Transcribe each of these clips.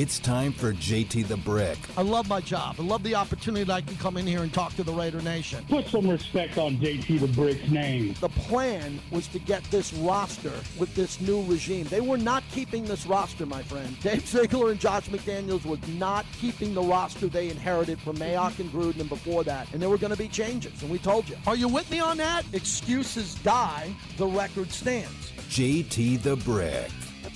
It's time for JT the Brick. I love my job. I love the opportunity that I can come in here and talk to the Raider Nation. Put some respect on JT the Brick's name. The plan was to get this roster with this new regime. They were not keeping this roster, my friend. Dave Ziegler and Josh McDaniels was not keeping the roster they inherited from Mayock and Gruden and before that. And there were going to be changes, and we told you. Are you with me on that? Excuses die, the record stands. JT the Brick.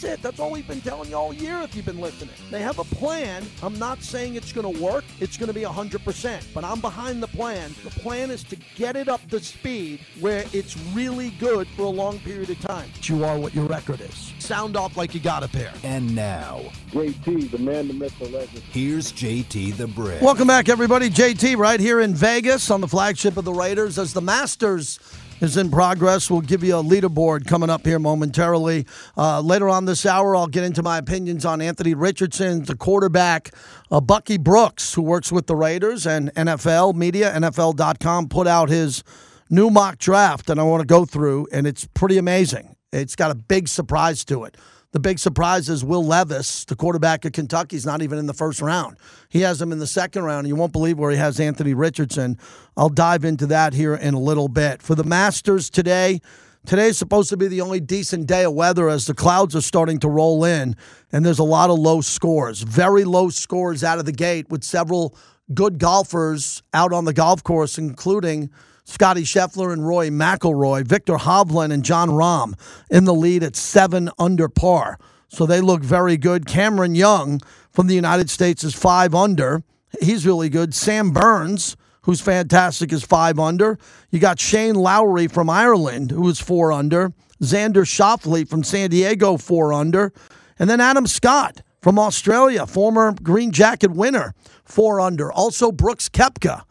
That's it. That's all we've been telling you all year if you've been listening. They have a plan. I'm not saying it's going to work. It's going to be 100%, but I'm behind the plan. The plan is to get it up to speed where it's really good for a long period of time. You are what your record is. Sound off like you got a pair. And now, JT, the man, the myth, the legend. here's JT the Brick. Welcome back, everybody. JT right here in Vegas on the flagship of the Raiders as the Masters is in progress. We'll give you a leaderboard coming up here momentarily. Uh, later on this hour, I'll get into my opinions on Anthony Richardson, the quarterback, uh, Bucky Brooks, who works with the Raiders and NFL media. NFL.com put out his new mock draft, and I want to go through, and it's pretty amazing. It's got a big surprise to it. The big surprise is Will Levis, the quarterback of Kentucky, is not even in the first round. He has him in the second round. You won't believe where he has Anthony Richardson. I'll dive into that here in a little bit. For the Masters today, today's supposed to be the only decent day of weather as the clouds are starting to roll in, and there's a lot of low scores. Very low scores out of the gate with several good golfers out on the golf course, including Scotty Scheffler and Rory McIlroy, Viktor Hovland and Jon Rahm in the lead at seven under par. So they look very good. Cameron Young from the United States is five under. He's really good. Sam Burns, who's fantastic, is five under. You got Shane Lowry from Ireland, who is four under. Xander Schauffele from San Diego, four under. And then Adam Scott from Australia, former Green Jacket winner, four under. Also Brooks Koepka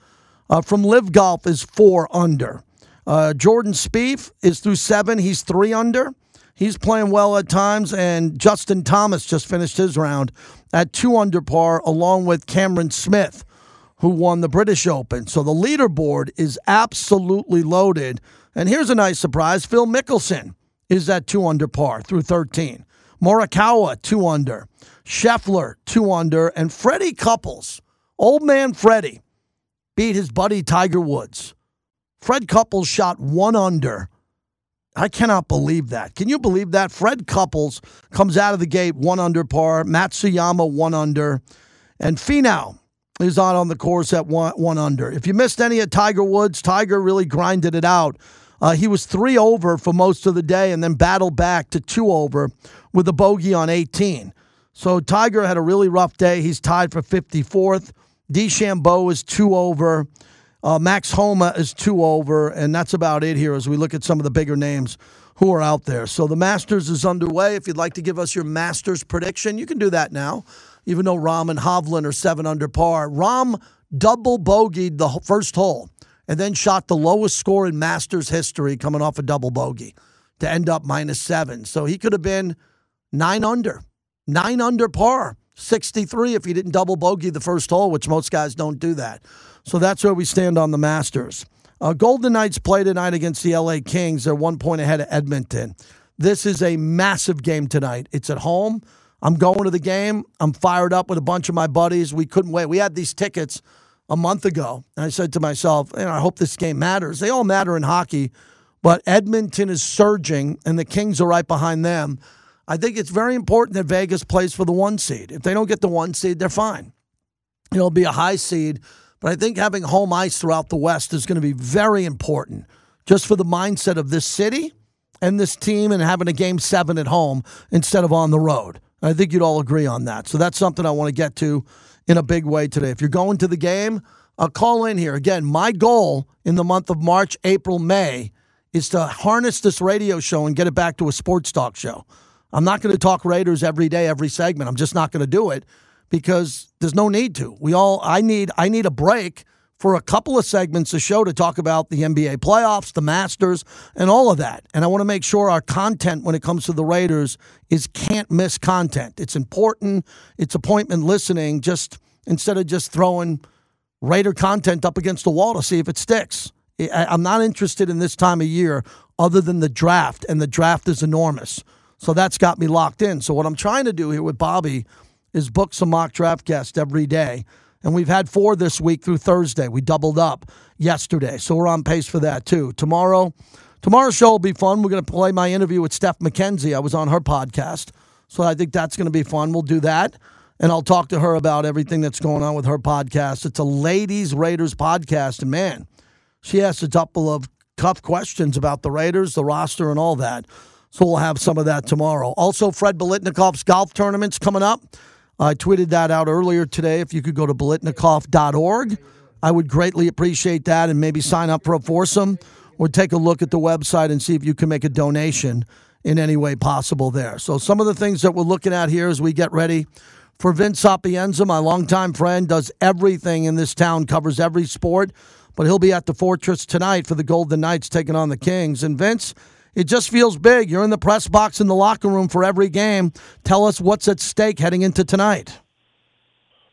uh, from Live Golf is four under. Uh, Jordan Spieth is through seven. He's three under. He's playing well at times. And Justin Thomas just finished his round at two under par, along with Cameron Smith, who won the British Open. So the leaderboard is absolutely loaded. And here's a nice surprise Phil Mickelson is at two under par through 13. Morikawa, two under. Scheffler, two under. And Freddie Couples, old man Freddie, beat his buddy Tiger Woods. Fred Couples shot one under. I cannot believe that. Can you believe that? Fred Couples comes out of the gate one under par. Matsuyama one under. And Finau is on on the course at one, one under. If you missed any of Tiger Woods, Tiger really grinded it out. Uh, he was three over for most of the day and then battled back to two over with a bogey on 18. So Tiger had a really rough day. He's tied for 54th. DeChambeau is two over. Uh, Max Homa is two over, and that's about it here as we look at some of the bigger names who are out there. So the Masters is underway. If you'd like to give us your Masters prediction, you can do that now, even though Rahm and Hovland are seven under par. Rahm double bogeyed the first hole and then shot the lowest score in Masters history coming off a double bogey to end up minus seven. So he could have been nine under, nine under par. 63 if he didn't double bogey the first hole, which most guys don't do that. So that's where we stand on the Masters. Uh, Golden Knights play tonight against the LA Kings. They're one point ahead of Edmonton. This is a massive game tonight. It's at home. I'm going to the game. I'm fired up with a bunch of my buddies. We couldn't wait. We had these tickets a month ago, and I said to myself, you know, I hope this game matters. They all matter in hockey, but Edmonton is surging, and the Kings are right behind them. I think it's very important that Vegas plays for the one seed. If they don't get the one seed, they're fine. It'll be a high seed, but I think having home ice throughout the West is going to be very important just for the mindset of this city and this team and having a game seven at home instead of on the road. I think you'd all agree on that. So that's something I want to get to in a big way today. If you're going to the game, I'll call in here. Again, my goal in the month of March, April, May is to harness this radio show and get it back to a sports talk show. I'm not going to talk Raiders every day, every segment. I'm just not going to do it because there's no need to. We all I need I need a break for a couple of segments of show to talk about the NBA playoffs, the Masters, and all of that. And I want to make sure our content when it comes to the Raiders is can't miss content. It's important. It's appointment listening just instead of just throwing Raider content up against the wall to see if it sticks. I'm not interested in this time of year other than the draft, and the draft is enormous. So that's got me locked in. So what I'm trying to do here with Bobby is book some mock draft guests every day. And we've had four this week through Thursday. We doubled up yesterday. So we're on pace for that too. Tomorrow, tomorrow's show will be fun. We're going to play my interview with Steph McKenzie. I was on her podcast. So I think that's going to be fun. We'll do that. And I'll talk to her about everything that's going on with her podcast. It's a Ladies Raiders podcast. And man, she asked a couple of tough questions about the Raiders, the roster, and all that. So we'll have some of that tomorrow. Also, Fred Biletnikoff's golf tournament's coming up. I tweeted that out earlier today. If you could go to biletnikoff.org, I would greatly appreciate that and maybe sign up for a foursome or take a look at the website and see if you can make a donation in any way possible there. So, some of the things that we're looking at here as we get ready for Vince Sapienza, my longtime friend, does everything in this town, covers every sport, but he'll be at the Fortress tonight for the Golden Knights taking on the Kings. And Vince, it just feels big. You're in the press box in the locker room for every game. Tell us what's at stake heading into tonight.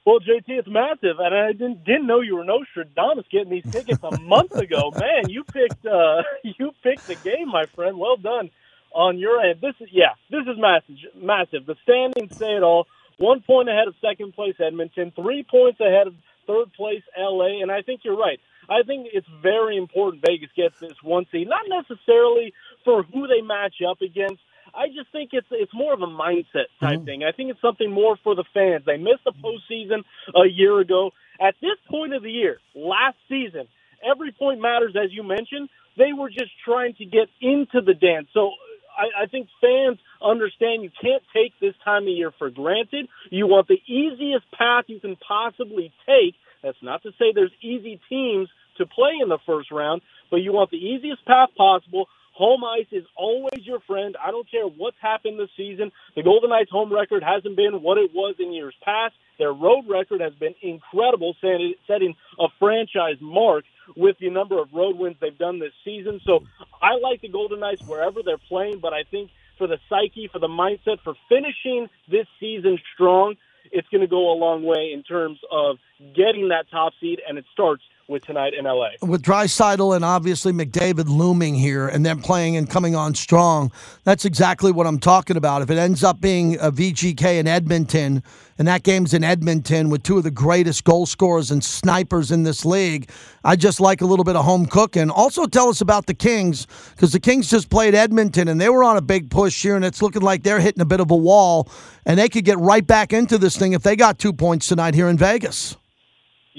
Well, JT, it's massive, and I didn't didn't know you were Nostradamus getting these tickets a month ago. Man, you picked uh, you picked the game, my friend. Well done on your end. This is yeah, this is massive. Massive. The standings say it all. One point ahead of second place Edmonton, three points ahead of third place LA, and I think you're right. I think it's very important Vegas gets this one seed, not necessarily for who they match up against. I just think it's it's more of a mindset type mm-hmm. thing. I think it's something more for the fans. They missed the postseason a year ago. At this point of the year, last season, every point matters, as you mentioned. They were just trying to get into the dance. So I, I think fans understand you can't take this time of year for granted. You want the easiest path you can possibly take. That's not to say there's easy teams to play in the first round, but you want the easiest path possible. Home ice is always your friend. I don't care what's happened this season. The Golden Knights' home record hasn't been what it was in years past. Their road record has been incredible, setting a franchise mark with the number of road wins they've done this season. So I like the Golden Knights wherever they're playing, but I think for the psyche, for the mindset, for finishing this season strong, it's going to go a long way in terms of getting that top seed, and it starts with tonight in LA. With Draisaitl and obviously McDavid looming here and then playing and coming on strong, that's exactly what I'm talking about. If it ends up being a VGK in Edmonton, and that game's in Edmonton with two of the greatest goal scorers and snipers in this league, I just like a little bit of home cooking. Also, tell us about the Kings because the Kings just played Edmonton and they were on a big push here, and it's looking like they're hitting a bit of a wall, and they could get right back into this thing if they got two points tonight here in Vegas.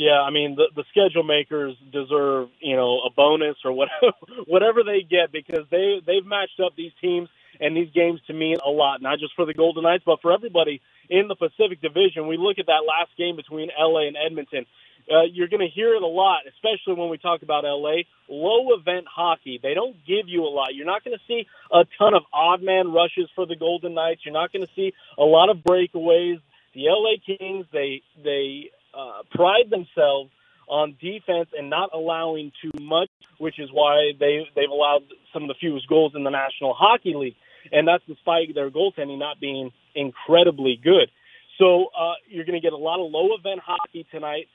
Yeah, I mean the the schedule makers deserve you know a bonus or whatever whatever they get because they they've matched up these teams and these games to mean a lot, not just for the Golden Knights but for everybody in the Pacific Division. We look at that last game between LA and Edmonton. Uh, you're going to hear it a lot, especially when we talk about LA. Low event hockey. They don't give you a lot. You're not going to see a ton of odd man rushes for the Golden Knights. You're not going to see a lot of breakaways. The LA Kings, they they uh, pride themselves on defense and not allowing too much, which is why they they've allowed some of the fewest goals in the National Hockey League, and that's despite their goaltending not being incredibly good. So uh, you're going to get a lot of low event hockey tonight.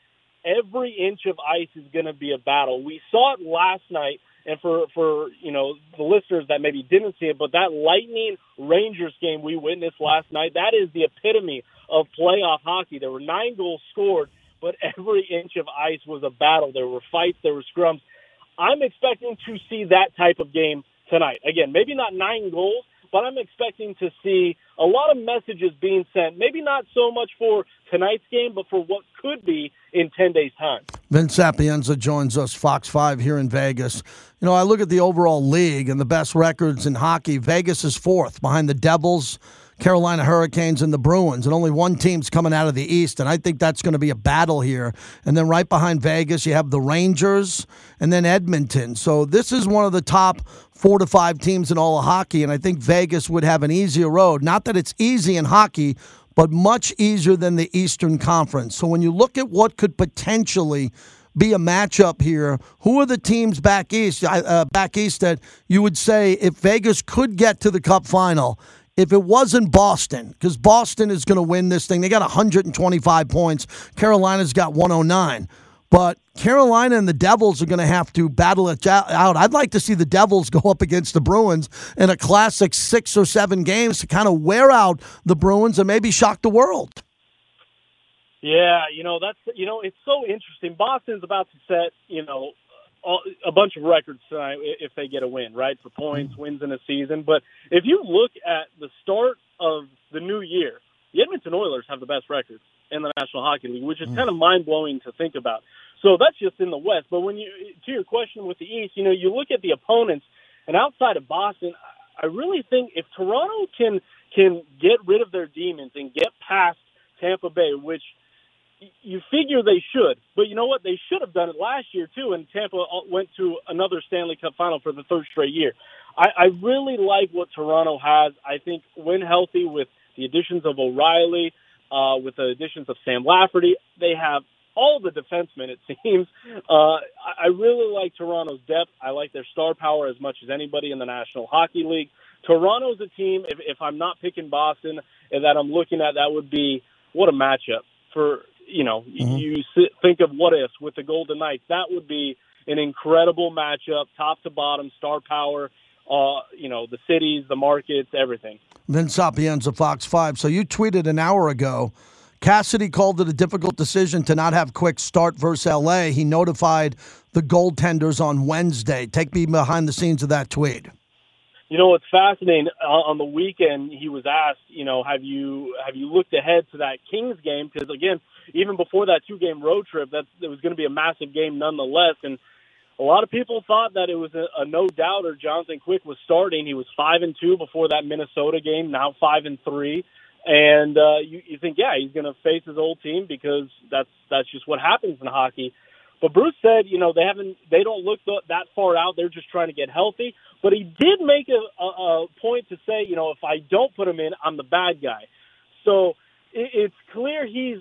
Every inch of ice is going to be a battle. We saw it last night, and for for you know the listeners that maybe didn't see it, but that Lightning Rangers game we witnessed last night, that is the epitome of playoff hockey. There were nine goals scored, but every inch of ice was a battle. There were fights, there were scrums. I'm expecting to see that type of game tonight. Again, maybe not nine goals, but I'm expecting to see a lot of messages being sent. Maybe not so much for tonight's game, but for what could be in 10 days' time. Vince Sapienza joins us, Fox 5 here in Vegas. You know, I look at the overall league and the best records in hockey. Vegas is fourth behind the Devils, Carolina Hurricanes and the Bruins, and only one team's coming out of the East. And I think that's going to be a battle here. And then right behind Vegas, you have the Rangers and then Edmonton. So this is one of the top four to five teams in all of hockey. And I think Vegas would have an easier road. Not that it's easy in hockey, but much easier than the Eastern Conference. So when you look at what could potentially be a matchup here. Who are the teams back east? Uh, back east that you would say if Vegas could get to the Cup final, if it wasn't Boston, because Boston is going to win this thing, they got 125 points. Carolina's got 109. But Carolina and the Devils are going to have to battle it out. I'd like to see the Devils go up against the Bruins in a classic six or seven games to kind of wear out the Bruins and maybe shock the world. Yeah, you know that's you know it's so interesting. Boston's about to set you know all, a bunch of records tonight if they get a win, right? For points, mm-hmm. wins in a season. But if you look at the start of the new year, the Edmonton Oilers have the best records in the National Hockey League, which is mm. kind of mind blowing to think about. So that's just in the West. But when you to your question with the East, you know, you look at the opponents, and outside of Boston, I really think if Toronto can can get rid of their demons and get past Tampa Bay, which you figure they should, but you know what? They should have done it last year too, and Tampa went to another Stanley Cup final for the third straight year. I, I really like what Toronto has. I think when healthy with the additions of O'Reilly, uh, with the additions of Sam Lafferty, they have all the defensemen. It seems. Uh, I really like Toronto's depth. I like their star power as much as anybody in the National Hockey League. Toronto's a team. If, if I'm not picking Boston, and that I'm looking at, that would be what a matchup for you know, mm-hmm. you sit, think of what ifs with the Golden Knights. That would be an incredible matchup, top to bottom, star power. Uh, you know, the cities, the markets, everything. Vince Sapienza, Fox Five. So you tweeted an hour ago. Cassidy called it a difficult decision to not have Quick start versus LA. He notified the goaltenders on Wednesday. Take me behind the scenes of that tweet. You know, it's fascinating. Uh, on the weekend, he was asked, you know, have you have you looked ahead to that Kings game? Because again, even before that two game road trip, that it was going to be a massive game nonetheless. And a lot of people thought that it was a, a no doubter. Jonathan Quick was starting. He was five and two before that Minnesota game. Now five and three. And uh, you, you think, yeah, he's going to face his old team because that's that's just what happens in hockey. But Bruce said, you know, they haven't, they don't look that far out. They're just trying to get healthy. But he did make a, a, a point to say, you know, if I don't put him in, I'm the bad guy. So it, it's clear he's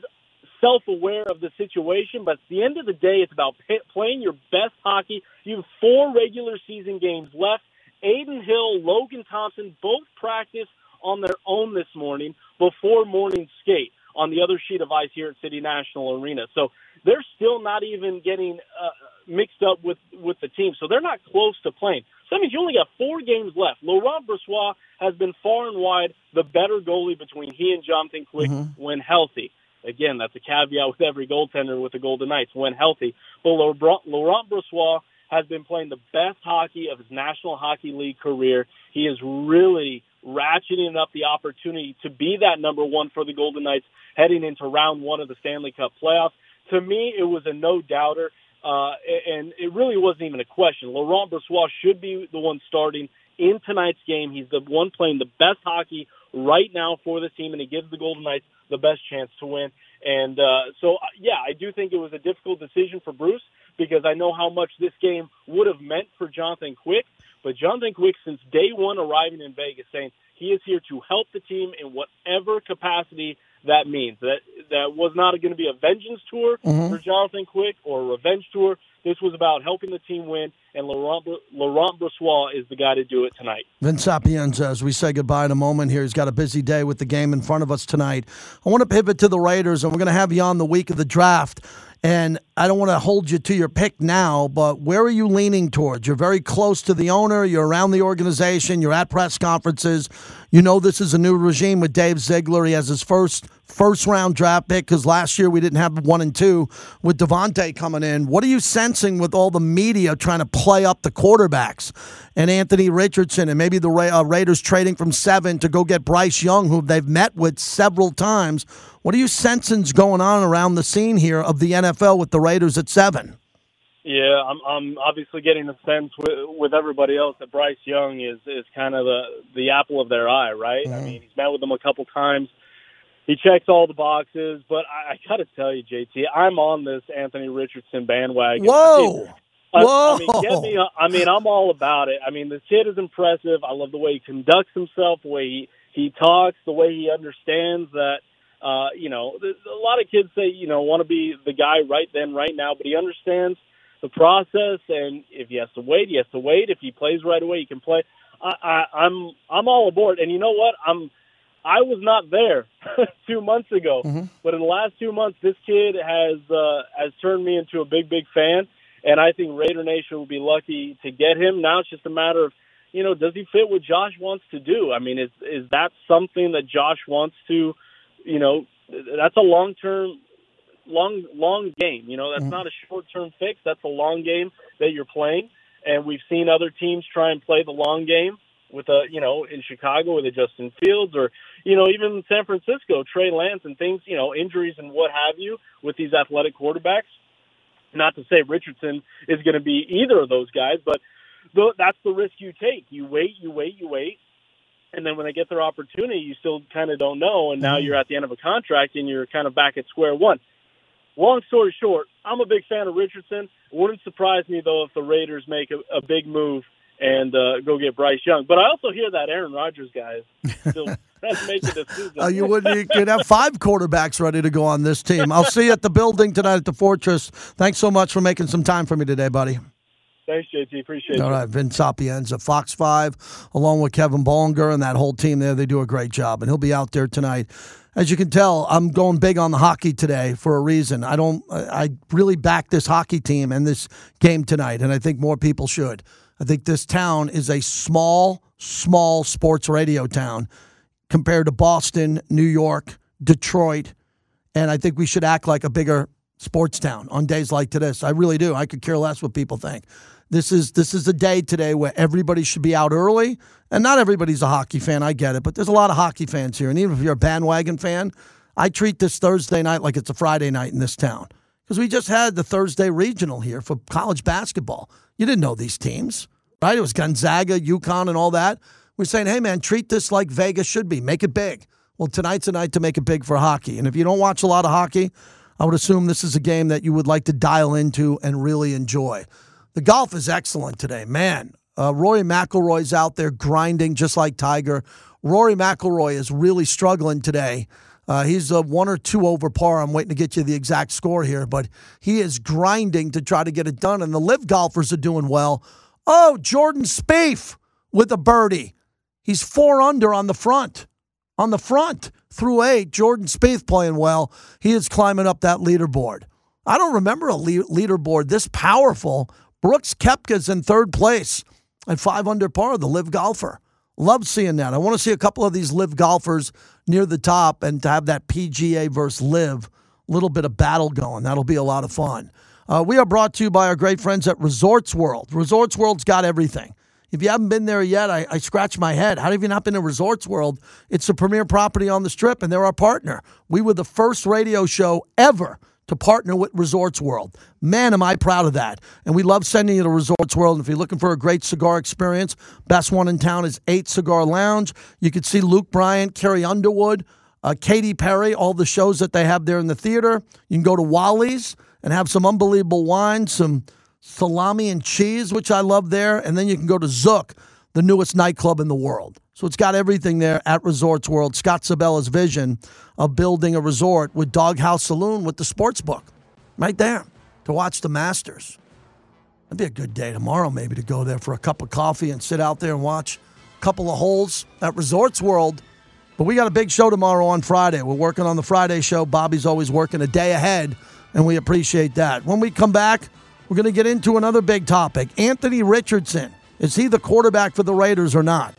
self-aware of the situation, but at the end of the day, it's about pay, playing your best hockey. You have four regular season games left. Adin Hill, Logan Thompson both practice on their own this morning before morning skate on the other sheet of ice here at City National Arena. So they're still not even getting uh, mixed up with with the team. So they're not close to playing. So that means you only got four games left. Laurent Brossoit has been far and wide the better goalie between he and Jonathan Quick mm-hmm. when healthy. Again, that's a caveat with every goaltender with the Golden Knights when healthy. But Laurent Brossoit has been playing the best hockey of his National Hockey League career. He is really ratcheting up the opportunity to be that number one for the Golden Knights heading into round one of the Stanley Cup playoffs. To me, it was a no doubter. Uh, and it really wasn't even a question. Laurent Brossoit should be the one starting in tonight's game. He's the one playing the best hockey right now for the team, and he gives the Golden Knights the best chance to win. And uh, so, uh, yeah, I do think it was a difficult decision for Bruce because I know how much this game would have meant for Jonathan Quick. But Jonathan Quick, since day one arriving in Vegas, saying he is here to help the team in whatever capacity that means. That that was not going to be a vengeance tour mm-hmm. for Jonathan Quick or a revenge tour. This was about helping the team win, and Laurent, Laurent Brossoit is the guy to do it tonight. Vince Sapienza, as we say goodbye in a moment here, he's got a busy day with the game in front of us tonight. I want to pivot to the Raiders, and we're going to have you on the week of the draft. And I don't want to hold you to your pick now, but where are you leaning towards? You're very close to the owner, you're around the organization, you're at press conferences. You know this is a new regime with Dave Ziegler. He has his first first round draft pick because last year we didn't have one and two with Davante coming in. What are you sensing with all the media trying to play up the quarterbacks and Anthony Richardson and maybe the Ra- uh, Raiders trading from seven to go get Bryce Young, who they've met with several times? What are you sensing's going on around the scene here of the NFL with the Raiders at seven? Yeah, I'm, I'm obviously getting a sense with, with everybody else that Bryce Young is is kind of the the apple of their eye, right? Mm-hmm. I mean, he's met with them a couple times he checks all the boxes. But I, I got to tell you, JT, I'm on this Anthony Richardson bandwagon. Whoa. I, Whoa. I mean, get me. I mean, I'm all about it. I mean, the kid is impressive. I love the way he conducts himself, the way he he talks, the way he understands that. Uh, you know, a lot of kids say, you know, want to be the guy right then, right now, but he understands the process, and if he has to wait, he has to wait. If he plays right away, he can play. I, I, I'm I'm all aboard, and you know what? I'm I was not there two months ago, mm-hmm. but in the last two months, this kid has uh, has turned me into a big, big fan, and I think Raider Nation will be lucky to get him. Now it's just a matter of, you know, does he fit what Josh wants to do? I mean, is is that something that Josh wants to, you know, that's a long term long long game. You know, that's mm-hmm. not a short term fix. That's a long game that you're playing. And we've seen other teams try and play the long game with a you know in Chicago with a Justin Fields or you know even San Francisco Trey Lance and things you know injuries and what have you with these athletic quarterbacks. Not to say Richardson is going to be either of those guys, but th- that's the risk you take. You wait, you wait, you wait, and then when they get their opportunity, you still kind of don't know, and now mm-hmm. you're at the end of a contract and you're kind of back at square one. Long story short, I'm a big fan of Richardson. It wouldn't surprise me though if the Raiders make a, a big move and uh, go get Bryce Young. But I also hear that Aaron Rodgers guy is still that's making. Uh, you would you could have five quarterbacks ready to go on this team. I'll see you at the building tonight at the Fortress. Thanks so much for making some time for me today, buddy. Thanks, JT. Appreciate All it. right, Vince Sapienza, Fox 5, along with Kevin Bollinger and that whole team there. They do a great job, and he'll be out there tonight. As you can tell, I'm going big on the hockey today for a reason. I don't, I really back this hockey team and this game tonight, and I think more people should. I think this town is a small, small sports radio town compared to Boston, New York, Detroit, and I think we should act like a bigger sports town on days like this. I really do. I could care less what people think. This is this is a day today where everybody should be out early, and not everybody's a hockey fan. I get it, but there's a lot of hockey fans here, and even if you're a bandwagon fan, I treat this Thursday night like it's a Friday night in this town because we just had the Thursday regional here for college basketball. You didn't know these teams, right? It was Gonzaga, UConn, and all that. We're saying, hey man, treat this like Vegas should be. Make it big. Well, tonight's a night to make it big for hockey, and if you don't watch a lot of hockey, I would assume this is a game that you would like to dial into and really enjoy. The golf is excellent today, man. Uh, Rory McIlroy's out there grinding just like Tiger. Rory McIlroy is really struggling today. Uh, he's a one or two over par. I'm waiting to get you the exact score here, but he is grinding to try to get it done. And the live golfers are doing well. Oh, Jordan Spieth with a birdie. He's four under on the front. On the front through eight, Jordan Spieth playing well. He is climbing up that leaderboard. I don't remember a le- leaderboard this powerful. Brooks Koepka's in third place at five under par, the live golfer. Love seeing that. I want to see a couple of these live golfers near the top and to have that PGA versus live little bit of battle going. That'll be a lot of fun. Uh, we are brought to you by our great friends at Resorts World. Resorts World's got everything. If you haven't been there yet, I, I scratch my head. How have you not been to Resorts World? It's the premier property on the strip, and they're our partner. We were the first radio show ever to partner with Resorts World. Man, am I proud of that. And we love sending you to Resorts World. And if you're looking for a great cigar experience, best one in town is 8 Cigar Lounge. You can see Luke Bryan, Carrie Underwood, uh, Katy Perry, all the shows that they have there in the theater. You can go to Wally's and have some unbelievable wine, some salami and cheese, which I love there. And then you can go to Zouk, the newest nightclub in the world. So it's got everything there at Resorts World. Scott Sibella's vision of building a resort with Dawg House Saloon with the sports book right there to watch the Masters. That'd be a good day tomorrow, maybe, to go there for a cup of coffee and sit out there and watch a couple of holes at Resorts World. But we got a big show tomorrow on Friday. We're working on the Friday show. Bobby's always working a day ahead, and we appreciate that. When we come back, we're going to get into another big topic Anthony Richardson. Is he the quarterback for the Raiders or not?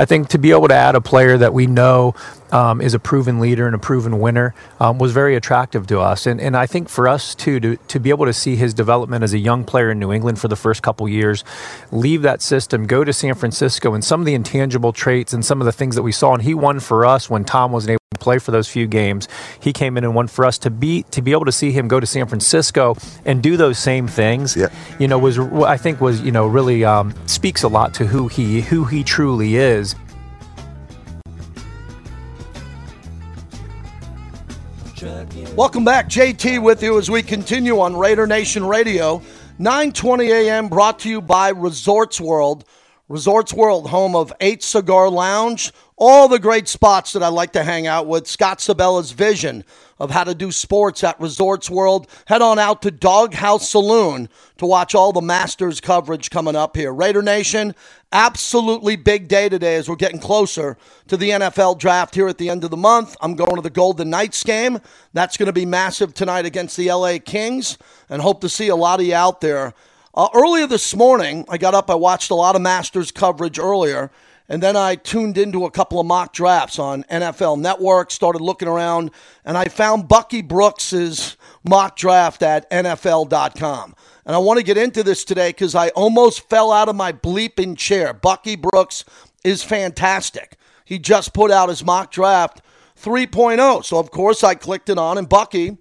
I think to be able to add a player that we know um, is a proven leader and a proven winner um, was very attractive to us. And, and I think for us, too, to, to be able to see his development as a young player in New England for the first couple years, leave that system, go to San Francisco, and some of the intangible traits and some of the things that we saw, and he won for us when Tom wasn't able play for those few games. He came in and won for us to be to be able to see him go to San Francisco and do those same things. Yeah. You know, was I think was you know really um, speaks a lot to who he who he truly is. Welcome back. JT with you as we continue on Raider Nation Radio. 9:20 a.m. brought to you by Resorts World. Resorts World, home of 8 Cigar Lounge, all the great spots that I like to hang out with. Scott Sibella's vision of how to do sports at Resorts World. Head on out to Dawg House Saloon to watch all the Masters coverage coming up here. Raider Nation, absolutely big day today as we're getting closer to the NFL draft here at the end of the month. I'm going to the Golden Knights game. That's going to be massive tonight against the LA Kings and hope to see a lot of you out there. Uh, earlier this morning, I got up, I watched a lot of Masters coverage earlier. And then I tuned into a couple of mock drafts on NFL Network, started looking around, and I found Bucky Brooks's mock draft at NFL.com. And I want to get into this today because I almost fell out of my bleeping chair. Bucky Brooks is fantastic. He just put out his mock draft 3.0. So, of course, I clicked it on, and Bucky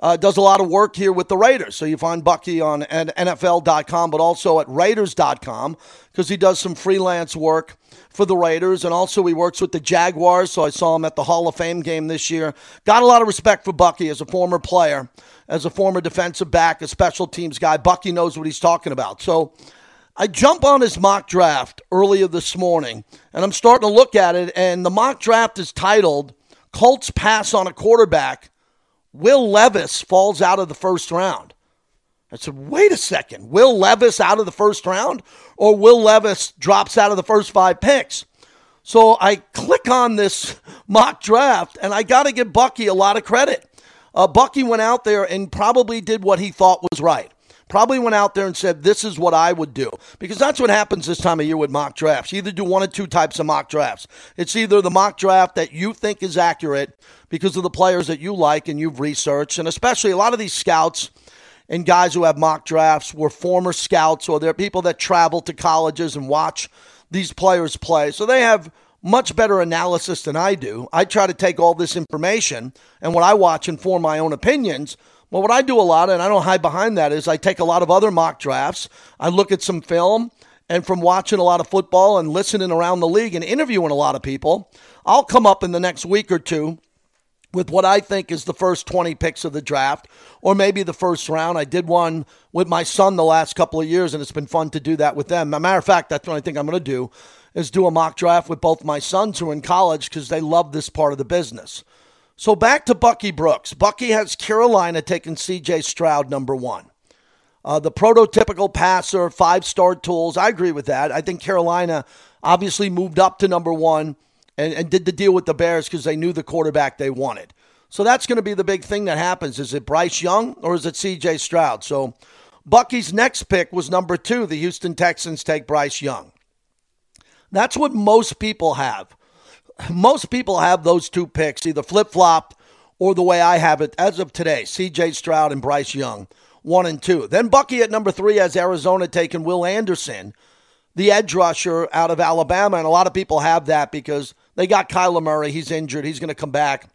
uh, does a lot of work here with the Raiders. So you find Bucky on NFL.com, but also at Raiders.com because he does some freelance work for the Raiders, and also he works with the Jaguars. So I saw him at the Hall of Fame game this year. Got a lot of respect for Bucky as a former player, as a former defensive back, a special teams guy. Bucky knows what he's talking about. So I jump on his mock draft earlier this morning, and I'm starting to look at it, and the mock draft is titled Colts Pass on a Quarterback. Will Levis falls out of the first round. I said, wait a second. Will Levis out of the first round or Will Levis drops out of the first five picks? So I click on this mock draft and I got to give Bucky a lot of credit. Uh, Bucky went out there and probably did what he thought was right. Probably went out there and said, This is what I would do. Because that's what happens this time of year with mock drafts. You either do one or two types of mock drafts. It's either the mock draft that you think is accurate because of the players that you like and you've researched, and especially a lot of these scouts and guys who have mock drafts were former scouts or they're people that travel to colleges and watch these players play. So they have much better analysis than I do. I try to take all this information and what I watch and form my own opinions. Well, what I do a lot, and I don't hide behind that, is I take a lot of other mock drafts. I look at some film, and from watching a lot of football and listening around the league and interviewing a lot of people, I'll come up in the next week or two with what I think is the first 20 picks of the draft, or maybe the first round. I did one with my son the last couple of years, and it's been fun to do that with them. Matter of fact, that's what I think I'm going to do is do a mock draft with both my sons who are in college because they love this part of the business. So back to Bucky Brooks. Bucky has Carolina taking C.J. Stroud number one. Uh, the prototypical passer, five star tools. I agree with that. I think Carolina obviously moved up to number one and, and did the deal with the Bears because they knew the quarterback they wanted. So that's going to be the big thing that happens. Is it Bryce Young or is it CJ Stroud? So Bucky's next pick was number two. The Houston Texans take Bryce Young. That's what most people have. Most people have those two picks, either flip flopped or the way I have it as of today CJ Stroud and Bryce Young, one and two. Then Bucky at number three has Arizona taking Will Anderson, the edge rusher out of Alabama. And a lot of people have that because they got Kyler Murray. He's injured. He's going to come back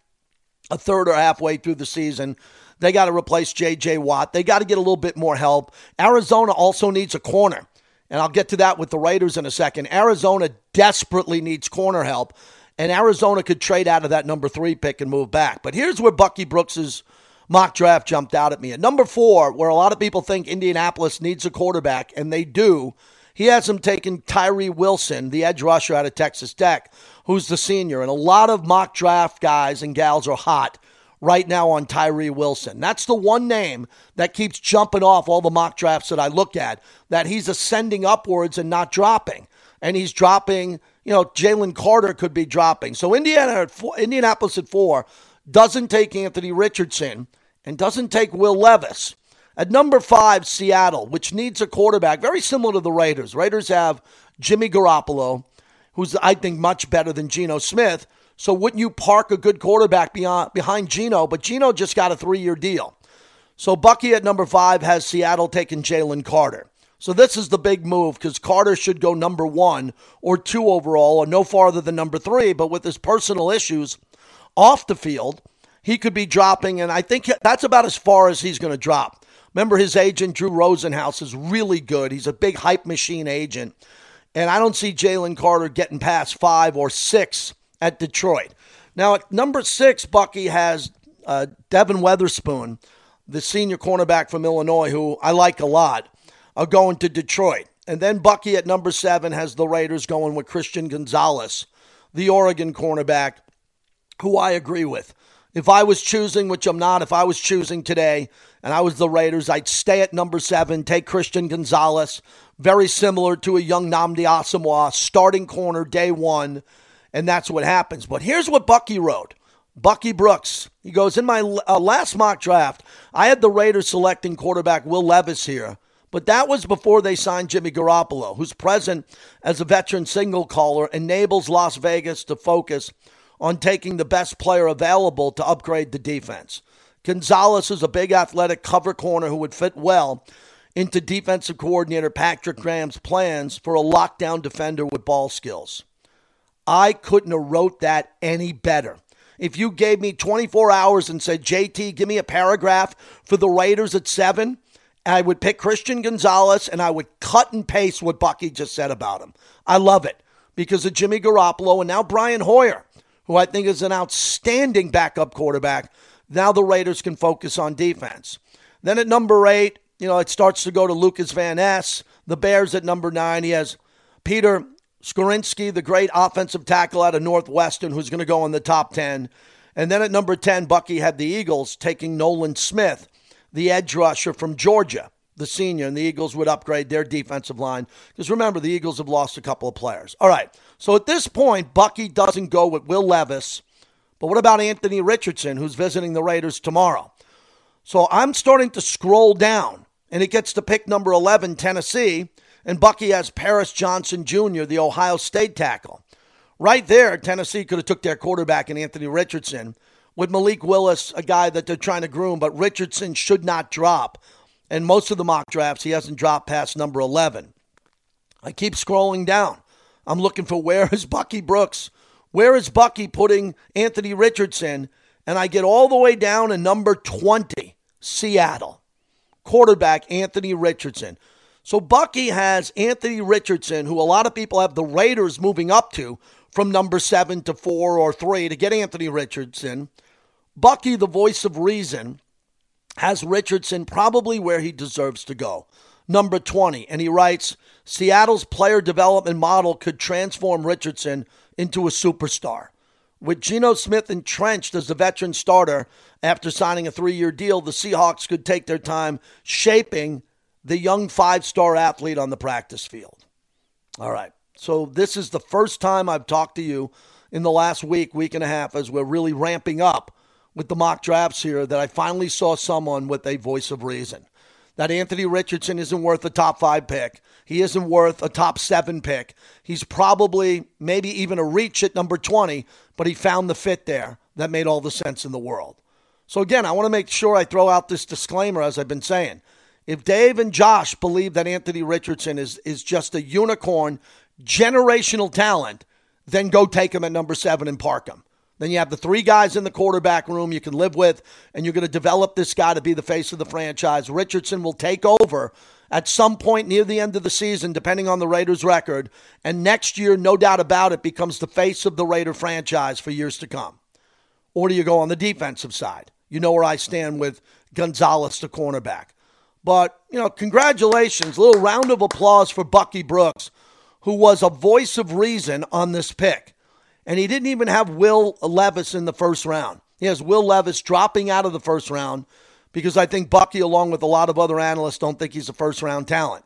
a third or halfway through the season. They got to replace J.J. Watt. They got to get a little bit more help. Arizona also needs a corner. And I'll get to that with the Raiders in a second. Arizona desperately needs corner help. And Arizona could trade out of that number three pick and move back. But here's where Bucky Brooks's mock draft jumped out at me. At number four, where a lot of people think Indianapolis needs a quarterback, and they do, he has him taking Tyree Wilson, the edge rusher out of Texas Tech, who's the senior. And a lot of mock draft guys and gals are hot right now on Tyree Wilson. That's the one name that keeps jumping off all the mock drafts that I look at, that he's ascending upwards and not dropping. And he's dropping, you know, Jalen Carter could be dropping. So Indiana at four, Indianapolis at four doesn't take Anthony Richardson and doesn't take Will Levis. At number five, Seattle, which needs a quarterback, very similar to the Raiders. Raiders have Jimmy Garoppolo, who's, I think, much better than Geno Smith. So wouldn't you park a good quarterback beyond, behind Geno? But Geno just got a three year deal. So Bucky at number five has Seattle taking Jalen Carter. So this is the big move because Carter should go number one or two overall or no farther than number three. But with his personal issues off the field, he could be dropping. And I think that's about as far as he's going to drop. Remember, his agent, Drew Rosenhaus, is really good. He's a big hype machine agent. And I don't see Jalen Carter getting past five or six at Detroit. Now, at number six, Bucky has uh, Devon Witherspoon, the senior cornerback from Illinois, who I like a lot, are going to Detroit. And then Bucky at number seven has the Raiders going with Christian Gonzalez, the Oregon cornerback, who I agree with. If I was choosing, which I'm not, if I was choosing today and I was the Raiders, I'd stay at number seven, take Christian Gonzalez, very similar to a young Nnamdi Asomugha, starting corner day one, and that's what happens. But here's what Bucky wrote. Bucky Brooks. He goes, In my uh, last mock draft, I had the Raiders selecting quarterback Will Levis here, but that was before they signed Jimmy Garoppolo, who's present as a veteran signal caller, enables Las Vegas to focus on taking the best player available to upgrade the defense. Gonzalez is a big athletic cover corner who would fit well into defensive coordinator Patrick Graham's plans for a lockdown defender with ball skills. I couldn't have wrote that any better. If you gave me 24 hours and said, JT, give me a paragraph for the Raiders at seven, I would pick Christian Gonzalez and I would cut and paste what Bucky just said about him. I love it because of Jimmy Garoppolo and now Brian Hoyer, who I think is an outstanding backup quarterback. Now the Raiders can focus on defense. Then at number eight, you know, it starts to go to Lucas Van Ness. The Bears at number nine. He has Peter Skoronski, the great offensive tackle out of Northwestern, who's going to go in the top 10. And then at number 10, Bucky had the Eagles taking Nolan Smith, the edge rusher from Georgia, the senior, and the Eagles would upgrade their defensive line. Because remember, the Eagles have lost a couple of players. All right. So at this point, Bucky doesn't go with Will Levis. But what about Anthony Richardson, who's visiting the Raiders tomorrow? So I'm starting to scroll down, and it gets to pick number 11, Tennessee. And Bucky has Paris Johnson Jr., the Ohio State tackle. Right there, Tennessee could have took their quarterback in Anthony Richardson with Malik Willis, a guy that they're trying to groom, but Richardson should not drop. And most of the mock drafts, he hasn't dropped past number 11. I keep scrolling down. I'm looking for where is Bucky Brooks? Where is Bucky putting Anthony Richardson? And I get all the way down to number 20, Seattle. Quarterback Anthony Richardson. So Bucky has Anthony Richardson, who a lot of people have the Raiders moving up to from number seven to four or three to get Anthony Richardson. Bucky, the voice of reason, has Richardson probably where he deserves to go, number 20. And he writes Seattle's player development model could transform Richardson into a superstar. With Geno Smith entrenched as the veteran starter after signing a three year deal, the Seahawks could take their time shaping the young five star athlete on the practice field. All right. So this is the first time I've talked to you in the last week, week and a half, as we're really ramping up with the mock drafts here, that I finally saw someone with a voice of reason. That Anthony Richardson isn't worth a top five pick. He isn't worth a top seven pick. He's probably maybe even a reach at number 20, but he found the fit there that made all the sense in the world. So, again, I want to make sure I throw out this disclaimer, as I've been saying. If Dave and Josh believe that Anthony Richardson is, is just a unicorn, generational talent, then go take him at number seven and park him. Then you have the three guys in the quarterback room you can live with, and you're going to develop this guy to be the face of the franchise. Richardson will take over at some point near the end of the season, depending on the Raiders' record. And next year, no doubt about it, becomes the face of the Raider franchise for years to come. Or do you go on the defensive side? You know where I stand with Gonzalez, the cornerback. But, you know, congratulations. A little round of applause for Bucky Brooks, who was a voice of reason on this pick. And he didn't even have Will Levis in the first round. He has Will Levis dropping out of the first round because I think Bucky, along with a lot of other analysts, don't think he's a first round talent.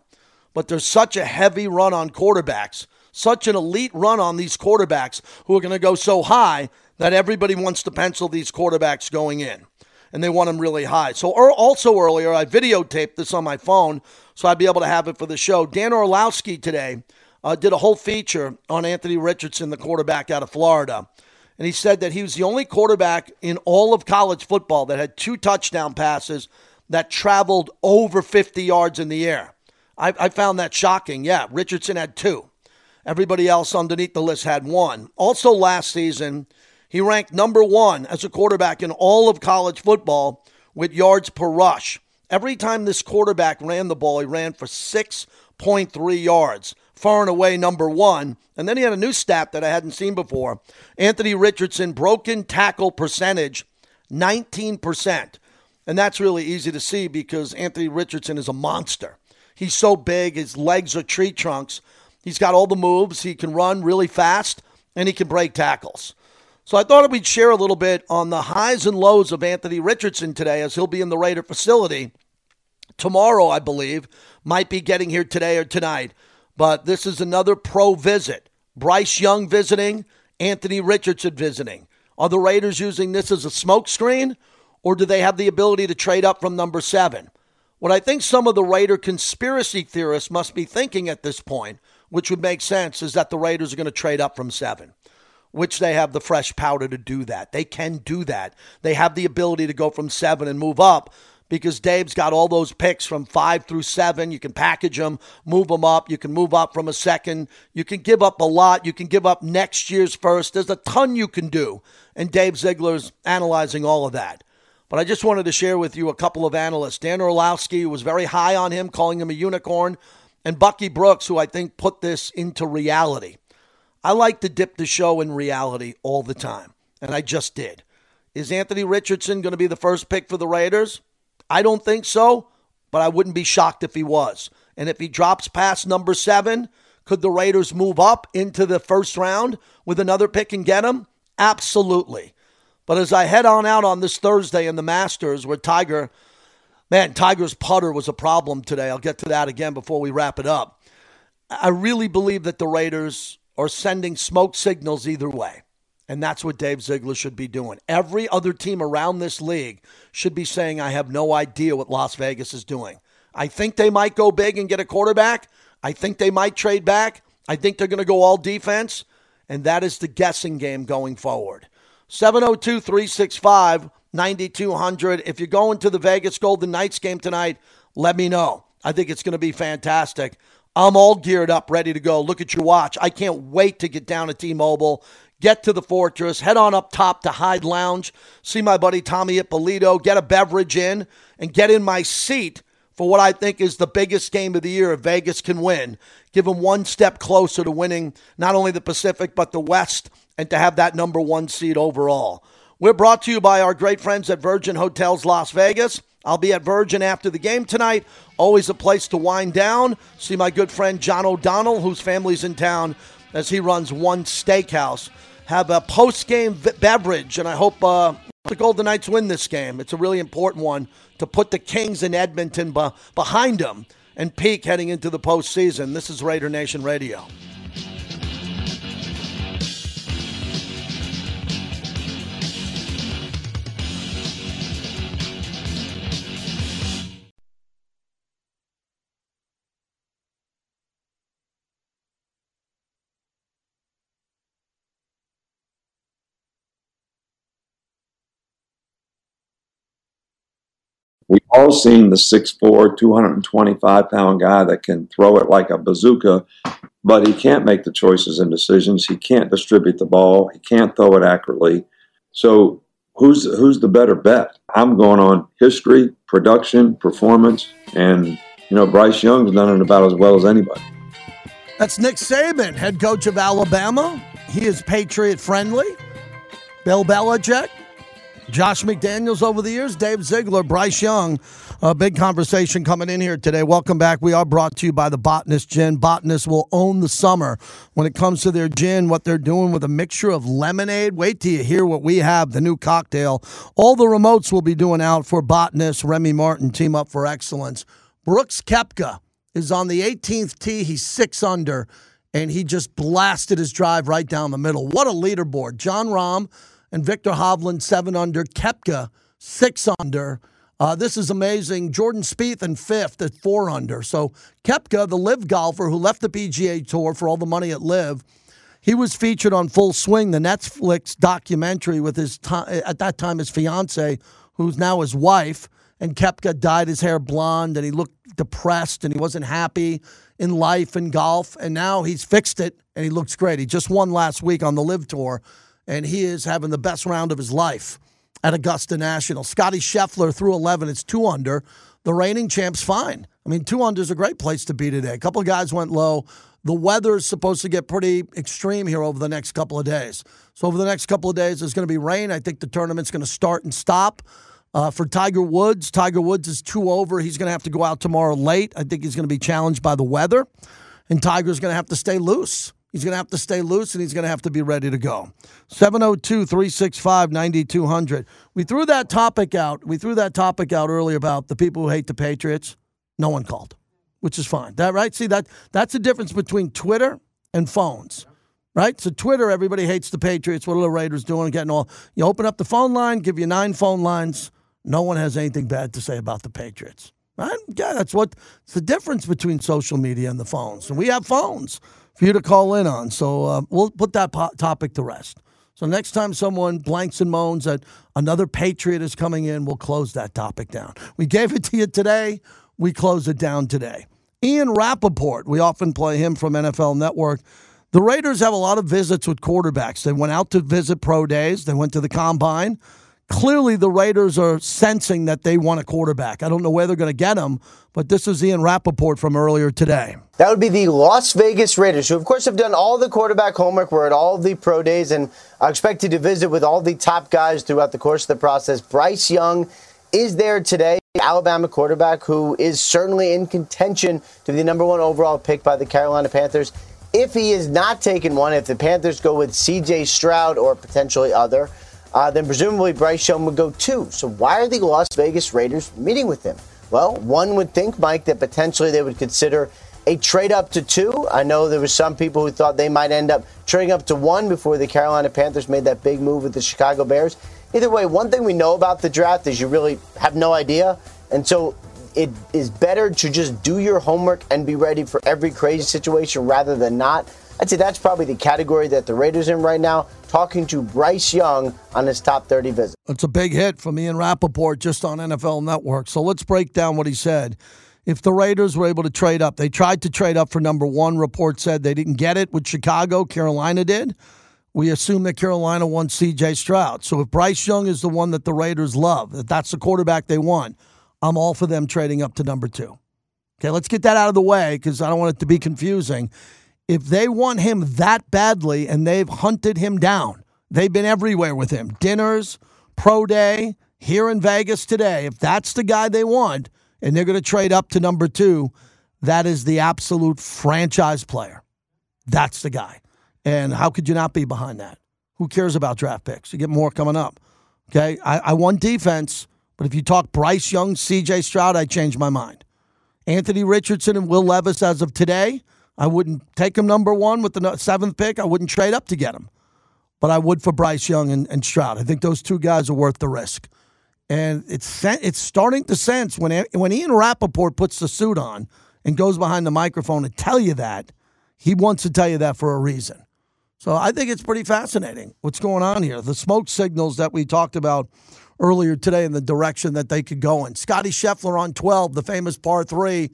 But there's such a heavy run on quarterbacks, such an elite run on these quarterbacks who are going to go so high that everybody wants to pencil these quarterbacks going in and they want them really high. So er, also earlier, I videotaped this on my phone, so I'd be able to have it for the show. Dan Orlovsky today uh, did a whole feature on Anthony Richardson, the quarterback out of Florida. And he said that he was the only quarterback in all of college football that had two touchdown passes that traveled over 50 yards in the air. I, I found that shocking. Yeah, Richardson had two. Everybody else underneath the list had one. Also, last season, he ranked number one as a quarterback in all of college football with yards per rush. Every time this quarterback ran the ball, he ran for 6.3 yards, far and away number one. And then he had a new stat that I hadn't seen before Anthony Richardson, broken tackle percentage, 19%. And that's really easy to see because Anthony Richardson is a monster. He's so big, his legs are tree trunks. He's got all the moves, he can run really fast and he can break tackles. So I thought we'd share a little bit on the highs and lows of Anthony Richardson today as he'll be in the Raider facility tomorrow, I believe. Might be getting here today or tonight. But this is another pro visit. Bryce Young visiting, Anthony Richardson visiting. Are the Raiders using this as a smokescreen, or do they have the ability to trade up from number seven? What I think some of the Raider conspiracy theorists must be thinking at this point, which would make sense, is that the Raiders are going to trade up from seven, which they have the fresh powder to do that. They can do that. They have the ability to go from seven and move up because Dave's got all those picks from five through seven. You can package them, move them up. You can move up from a second. You can give up a lot. You can give up next year's first. There's a ton you can do. And Dave Ziegler's analyzing all of that. But I just wanted to share with you a couple of analysts. Dan Orlovsky was very high on him, calling him a unicorn, and Bucky Brooks, who I think put this into reality. I like to dip the show in reality all the time, and I just did. Is Anthony Richardson going to be the first pick for the Raiders? I don't think so, but I wouldn't be shocked if he was. And if he drops past number seven, could the Raiders move up into the first round with another pick and get him? Absolutely. But as I head on out on this Thursday in the Masters, where Tiger, man, Tiger's putter was a problem today. I'll get to that again before we wrap it up. I really believe that the Raiders are sending smoke signals either way. And that's what Dave Ziegler should be doing. Every other team around this league should be saying, I have no idea what Las Vegas is doing. I think they might go big and get a quarterback. I think they might trade back. I think they're going to go all defense. And that is the guessing game going forward. 702 365 9200. If you're going to the Vegas Golden Knights game tonight, let me know. I think it's going to be fantastic. I'm all geared up, ready to go. Look at your watch. I can't wait to get down to T Mobile, get to the Fortress, head on up top to Hyde Lounge, see my buddy Tommy Ippolito, get a beverage in, and get in my seat for what I think is the biggest game of the year if Vegas can win. Give them one step closer to winning not only the Pacific, but the West and to have that number one seed overall. We're brought to you by our great friends at Virgin Hotels Las Vegas. I'll be at Virgin after the game tonight. Always a place to wind down. See my good friend John O'Donnell, whose family's in town, as he runs one steakhouse. Have a post game beverage, and I hope uh, the Golden Knights win this game. It's a really important one to put the Kings in Edmonton be- behind them and peak heading into the postseason. This is Raider Nation Radio. We've all seen the 6'4, 225 pound guy that can throw it like a bazooka, but he can't make the choices and decisions. He can't distribute the ball. He can't throw it accurately. So, who's, who's the better bet? I'm going on history, production, performance, and, you know, Bryce Young's done it about as well as anybody. That's Nick Saban, head coach of Alabama. He is Patriot friendly. Bill Belichick, Josh McDaniels over the years, Dave Ziegler, Bryce Young. A big conversation coming in here today. Welcome back. We are brought to you by the Botanist Gin. Botanist will own the summer when it comes to their gin, what they're doing with a mixture of lemonade. Wait till you hear what we have, the new cocktail. All the remotes will be doing out for Botanist. Remy Martin, Team Up for Excellence. Brooks Koepka is on the 18th tee. He's six under, and he just blasted his drive right down the middle. What a leaderboard. Jon Rahm and Viktor Hovland seven under, Koepka six under. Uh, this is amazing. Jordan Spieth in fifth at four under. So Koepka, the LIV golfer who left the PGA Tour for all the money at LIV, he was featured on Full Swing, the Netflix documentary with his at that time his fiance, who's now his wife. And Koepka dyed his hair blonde, and he looked depressed, and he wasn't happy in life and golf. And now he's fixed it, and he looks great. He just won last week on the LIV Tour and he is having the best round of his life at Augusta National. Scotty Scheffler through 11. It's two under. The reigning champ's fine. I mean, two under is a great place to be today. A couple of guys went low. The weather is supposed to get pretty extreme here over the next couple of days. So, over the next couple of days, there's going to be rain. I think the tournament's going to start and stop. Uh, for Tiger Woods, Tiger Woods is two over. He's going to have to go out tomorrow late. I think he's going to be challenged by the weather. And Tiger's going to have to stay loose. He's going to have to stay loose and he's going to have to be ready to go. 702 365 9200. We threw that topic out. We threw that topic out earlier about the people who hate the Patriots. No one called, which is fine. That right? See that that's the difference between Twitter and phones. Right? So Twitter, everybody hates the Patriots. What are the Raiders doing? Getting all you open up the phone line, give you nine phone lines. No one has anything bad to say about the Patriots. Right? Yeah, that's what it's the difference between social media and the phones. And we have phones for you to call in on. So uh, we'll put that po- topic to rest. So next time someone blanks and moans that another Patriot is coming in, we'll close that topic down. We gave it to you today. We close it down today. Ian Rapoport, we often play him from NFL Network. The Raiders have a lot of visits with quarterbacks. They went out to visit pro days, they went to the combine. Clearly, the Raiders are sensing that they want a quarterback. I don't know where they're going to get him, but this is Ian Rapoport from earlier today. That would be the Las Vegas Raiders, who, of course, have done all the quarterback homework. We're at all the pro days and are expected to visit with all the top guys throughout the course of the process. Bryce Young is there today, Alabama quarterback, who is certainly in contention to be the number one overall pick by the Carolina Panthers. If he is not taken one, if the Panthers go with CJ Stroud or potentially other, uh, then presumably Bryce Young would go two. So why are the Las Vegas Raiders meeting with him? Well, one would think, Mike, that potentially they would consider a trade up to two. I know there were some people who thought they might end up trading up to one before the Carolina Panthers made that big move with the Chicago Bears. Either way, one thing we know about the draft is you really have no idea. And so it is better to just do your homework and be ready for every crazy situation rather than not. I'd say that's probably the category that the Raiders in right now, talking to Bryce Young on his top 30 visit. It's a big hit from Ian Rapoport just on NFL Network. So let's break down what he said. If the Raiders were able to trade up, they tried to trade up for number one. Report said they didn't get it with Chicago. Carolina did. We assume that Carolina won CJ Stroud. So if Bryce Young is the one that the Raiders love, that that's the quarterback they want, I'm all for them trading up to number two. Okay, let's get that out of the way because I don't want it to be confusing if they want him that badly and they've hunted him down, they've been everywhere with him dinners, pro day, here in Vegas today. If that's the guy they want and they're going to trade up to number two, that is the absolute franchise player. That's the guy. And how could you not be behind that? Who cares about draft picks? You get more coming up. Okay. I, I want defense, but if you talk Bryce Young, CJ Stroud, I change my mind. Anthony Richardson and Will Levis as of today, I wouldn't take him number one with the seventh pick. I wouldn't trade up to get him, but I would for Bryce Young and, and Stroud. I think those two guys are worth the risk. And it's it's starting to sense when when Ian Rapoport puts the suit on and goes behind the microphone to tell you that, he wants to tell you that for a reason. So I think it's pretty fascinating what's going on here. The smoke signals that we talked about earlier today in the direction that they could go in. Scotty Scheffler on 12, the famous par three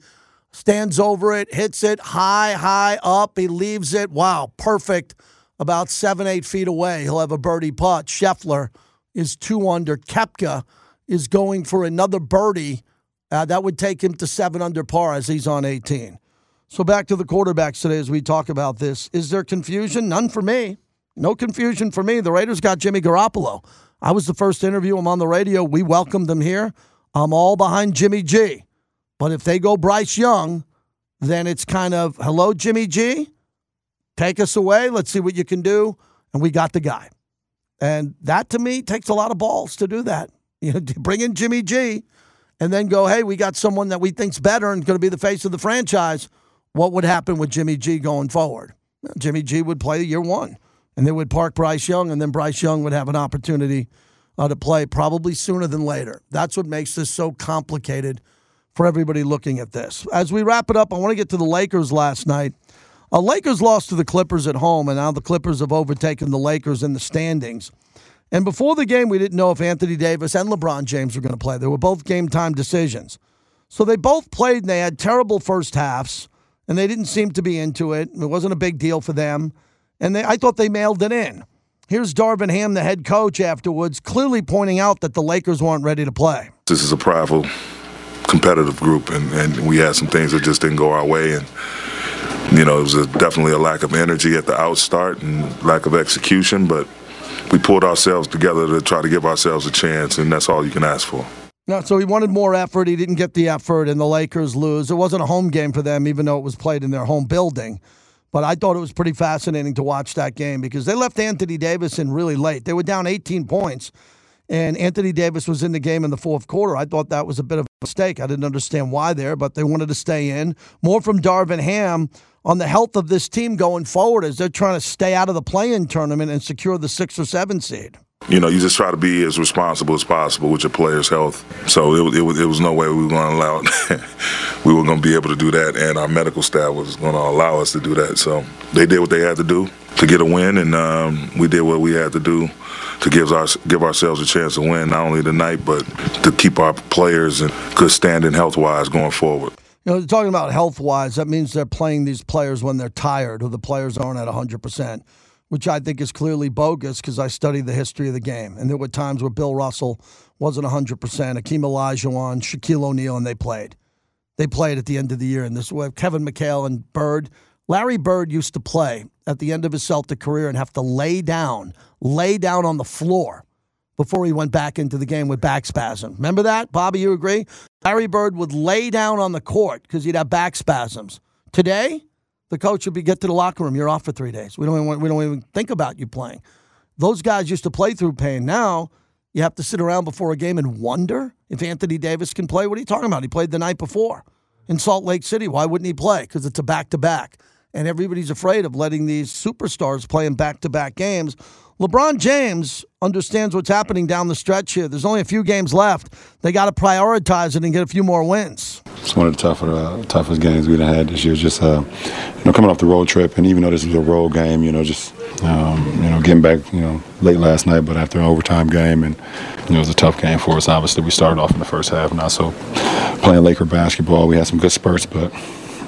stands over it, hits it high, high up. He leaves it. Wow, perfect. About seven, eight feet away. He'll have a birdie putt. Scheffler is two under. Koepka is going for another birdie. Uh, that would take him to seven under par as he's on 18. So back to the quarterbacks today as we talk about this. Is there confusion? None for me. No confusion for me. The Raiders got Jimmy Garoppolo. I was the first to interview him on the radio. We welcomed him here. I'm all behind Jimmy G. But if they go Bryce Young, then it's kind of hello, Jimmy G. Take us away. Let's see what you can do. And we got the guy. And that to me takes a lot of balls to do that. You know, bring in Jimmy G and then go, hey, we got someone that we think's better and going to be the face of the franchise. What would happen with Jimmy G going forward? Jimmy G would play year one, and they would park Bryce Young, and then Bryce Young would have an opportunity uh, to play probably sooner than later. That's what makes this so complicated for everybody looking at this. As we wrap it up, I want to get to the Lakers last night. Uh, Lakers lost to the Clippers at home, and now the Clippers have overtaken the Lakers in the standings. And before the game, we didn't know if Anthony Davis and LeBron James were going to play. They were both game time decisions. So they both played, and they had terrible first halves, and they didn't seem to be into it. It wasn't a big deal for them. And they, I thought they mailed it in. Here's Darvin Ham, the head coach, afterwards, clearly pointing out that the Lakers weren't ready to play. This is a prideful competitive group, and, and we had some things that just didn't go our way. And, you know, it was a, definitely a lack of energy at the outstart and lack of execution, but we pulled ourselves together to try to give ourselves a chance, and that's all you can ask for. No, so he wanted more effort. He didn't get the effort, and the Lakers lose. It wasn't a home game for them, even though it was played in their home building. But I thought it was pretty fascinating to watch that game because they left Anthony Davis in really late. They were down 18 points, and Anthony Davis was in the game in the fourth quarter. I thought that was a bit of a mistake. I didn't understand why there, but they wanted to stay in. More from Darvin Ham on the health of this team going forward as they're trying to stay out of the play-in tournament and secure the six or seven seed. You know, you just try to be as responsible as possible with your players' health. So it, it, it was no way we were going to allow we were going to be able to do that, and our medical staff was going to allow us to do that. So they did what they had to do to get a win, and um, we did what we had to do to give our give ourselves a chance to win not only tonight, but to keep our players in good standing health wise going forward. You know, talking about health wise, that means they're playing these players when they're tired or the players aren't at 100%, which I think is clearly bogus because I studied the history of the game. And there were times where Bill Russell wasn't 100%, Akeem Olajuwon, Shaquille O'Neal, and they played. They played at the end of the year. And this way, Kevin McHale and Bird. Larry Bird used to play at the end of his Celtic career and have to lay down, lay down on the floor before he went back into the game with back spasm. Remember that, Bobby? You agree? Larry Bird would lay down on the court because he'd have back spasms. Today, the coach would be get to the locker room. You're off for three days. We don't even, we don't even think about you playing. Those guys used to play through pain. Now you have to sit around before a game and wonder if Anthony Davis can play. What are you talking about? He played the night before in Salt Lake City. Why wouldn't he play? Because it's a back to back. And everybody's afraid of letting these superstars play in back to back games. LeBron James understands what's happening down the stretch here. There's only a few games left. They got to prioritize it and get a few more wins. It's one of the tougher, uh, toughest games we've had this year. Just uh, you know, coming off the road trip, and even though this was a road game, you know, just um, you know, getting back, you know, late last night, but after an overtime game, and you know, it was a tough game for us. Obviously, we started off in the first half, not so playing Laker basketball. We had some good spurts, but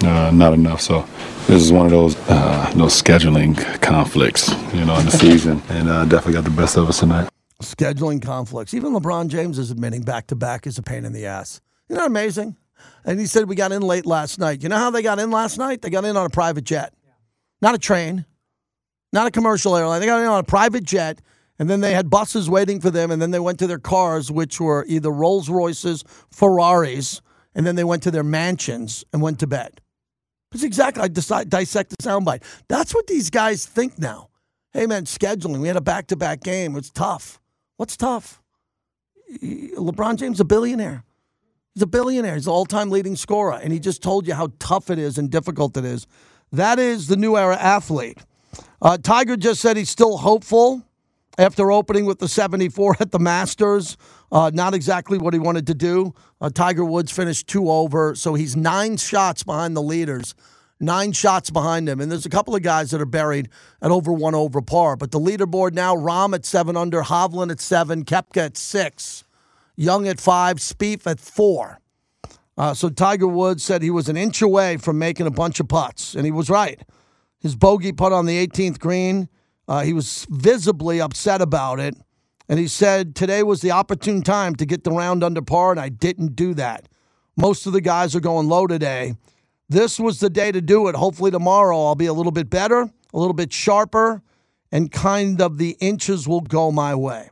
uh, not enough. So this is one of those uh, those scheduling conflicts, you know, in the season, and uh, definitely got the best of us tonight. Scheduling conflicts. Even LeBron James is admitting back to back is a pain in the ass. Isn't that amazing? And he said we got in late last night. You know how they got in last night? They got in on a private jet, not a train, not a commercial airline. They got in on a private jet. And then they had buses waiting for them, and then they went to their cars, which were either Rolls Royces, Ferraris, and then they went to their mansions and went to bed. That's exactly. I decide, dissect the soundbite. That's what these guys think now. Hey man, scheduling. We had a back-to-back game. It's tough. What's tough? LeBron James a billionaire. He's a billionaire. He's the all-time leading scorer, and he just told you how tough it is and difficult it is. That is the new era athlete. Uh, Tiger just said he's still hopeful after opening with the 74 at the Masters. Uh, not exactly what he wanted to do. Uh, Tiger Woods finished two over, so he's nine shots behind the leaders, nine shots behind him. And there's a couple of guys that are buried at over one over par. But the leaderboard now: Rahm at seven under, Hovland at seven, Koepka at six, Young at five, Spieth at four. Uh, so Tiger Woods said he was an inch away from making a bunch of putts, and he was right. His bogey putt on the 18th green, uh, he was visibly upset about it. And he said, Today was the opportune time to get the round under par, and I didn't do that. Most of the guys are going low today. This was the day to do it. Hopefully, tomorrow I'll be a little bit better, a little bit sharper, and kind of the inches will go my way.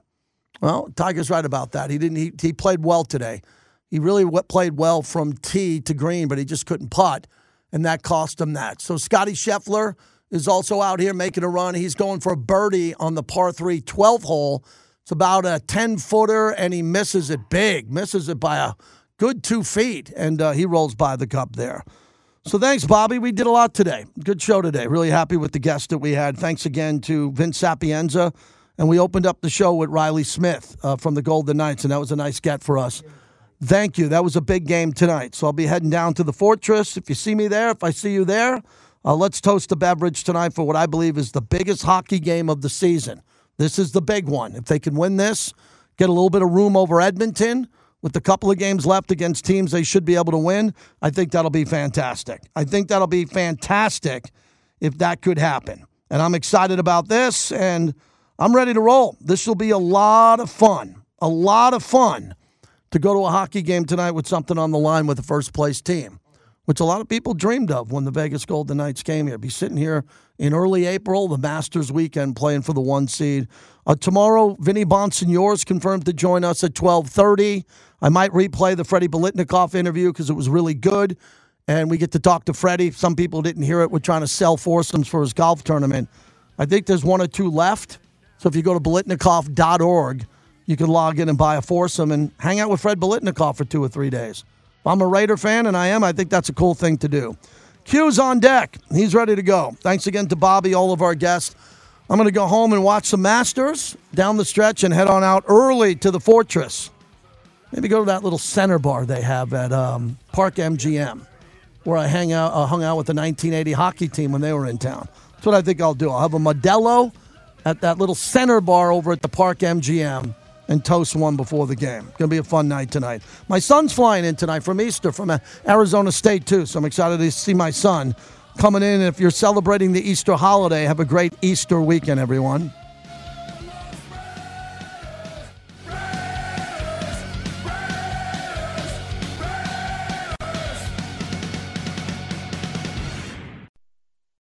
Well, Tiger's right about that. He didn't. He, he played well today. He really played well from tee to green, but he just couldn't putt, and that cost him that. So Scotty Scheffler is also out here making a run. He's going for a birdie on the par 3 12 hole it's about a 10 footer, and he misses it big, misses it by a good two feet, and uh, he rolls by the cup there. So thanks, Bobby. We did a lot today. Good show today. Really happy with the guests that we had. Thanks again to Vince Sapienza. And we opened up the show with Riley Smith uh, from the Golden Knights, and that was a nice get for us. Thank you. That was a big game tonight. So I'll be heading down to the Fortress. If you see me there, if I see you there, uh, let's toast a beverage tonight for what I believe is the biggest hockey game of the season. This is the big one. If they can win this, get a little bit of room over Edmonton with a couple of games left against teams they should be able to win, I think that'll be fantastic. I think that'll be fantastic if that could happen. And I'm excited about this and I'm ready to roll. This will be a lot of fun. A lot of fun to go to a hockey game tonight with something on the line with the first place team which a lot of people dreamed of when the Vegas Golden Knights came here. Be sitting here in early April, the Masters weekend, playing for the one seed. Uh, tomorrow, Vinny Bonsignore's confirmed to join us at 1230. I might replay the Freddie Biletnikoff interview because it was really good. and we get to talk to Freddie. Some people didn't hear it. We're trying to sell foursomes for his golf tournament. I think there's one or two left. So if you go to biletnikoff.org, you can log in and buy a foursome and hang out with Fred Biletnikoff for two or three days. I'm a Raider fan, and I am, I think that's a cool thing to do. Q's on deck. He's ready to go. Thanks again to Bobby, all of our guests. I'm going to go home and watch the Masters down the stretch and head on out early to the Fortress. Maybe go to that little center bar they have at um, Park MGM, where I hang out, uh, hung out with the 1980 hockey team when they were in town. That's what I think I'll do. I'll have a Modelo at that little center bar over at the Park MGM and toast one before the game. Going to be a fun night tonight. My son's flying in tonight from Easter from uh, Arizona State too, so I'm excited to see my son coming in. If you're celebrating the Easter holiday, have a great Easter weekend, everyone.